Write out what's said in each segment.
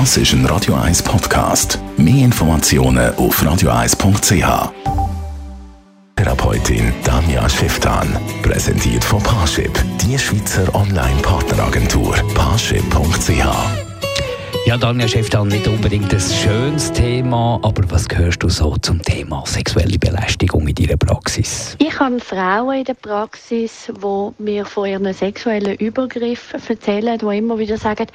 Das ist ein Radio 1 Podcast. Mehr Informationen auf radio1.ch. Therapeutin Danja Schifftan. Präsentiert von Parship, die Schweizer Online-Partneragentur. Parship.ch. Ja, Daniel Chef, dann nicht unbedingt ein schönes Thema, aber was hörst du so zum Thema sexuelle Belästigung in deiner Praxis? Ich habe Frauen in der Praxis, die mir von ihren sexuellen Übergriffen erzählen, die immer wieder sagen,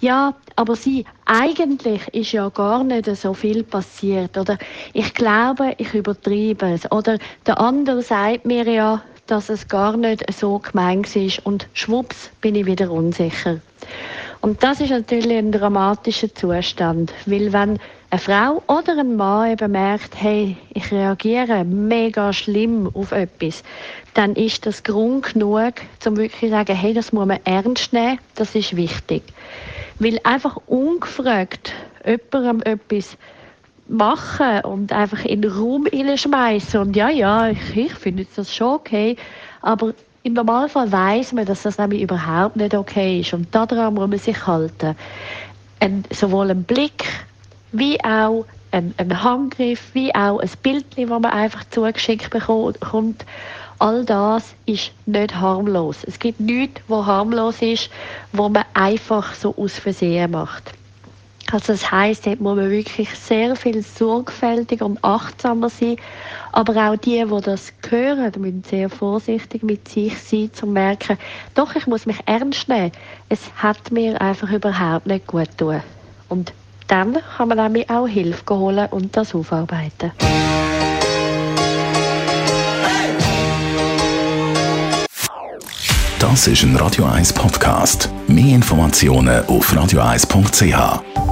ja, aber sie, eigentlich ist ja gar nicht so viel passiert. Oder ich glaube, ich übertreibe es. Oder der andere sagt mir ja, dass es gar nicht so gemein ist und schwupps bin ich wieder unsicher. Und das ist natürlich ein dramatischer Zustand, weil wenn eine Frau oder ein Mann eben merkt, hey, ich reagiere mega schlimm auf etwas, dann ist das Grund genug, um wirklich zu sagen, hey, das muss man ernst nehmen, das ist wichtig. Weil einfach ungefragt jemandem etwas machen und einfach in den Raum schmeißen und ja, ja, ich, ich finde das schon okay, aber im Normalfall weiß man, dass das nämlich überhaupt nicht okay ist und daran muss man sich halten. Ein, sowohl ein Blick wie auch ein, ein Handgriff, wie auch ein Bild, das man einfach zugeschickt bekommt, all das ist nicht harmlos. Es gibt nichts, was harmlos ist, wo man einfach so aus Versehen macht. Also das heißt, dort muss man wirklich sehr viel sorgfältiger und achtsamer sein. Aber auch die, die das hören, müssen sehr vorsichtig mit sich sein, um zu merken, doch, ich muss mich ernst nehmen. Es hat mir einfach überhaupt nicht gut getan. Und dann kann man nämlich auch Hilfe holen und das aufarbeiten. Das ist ein Radio 1 Podcast. Mehr Informationen auf radio1.ch.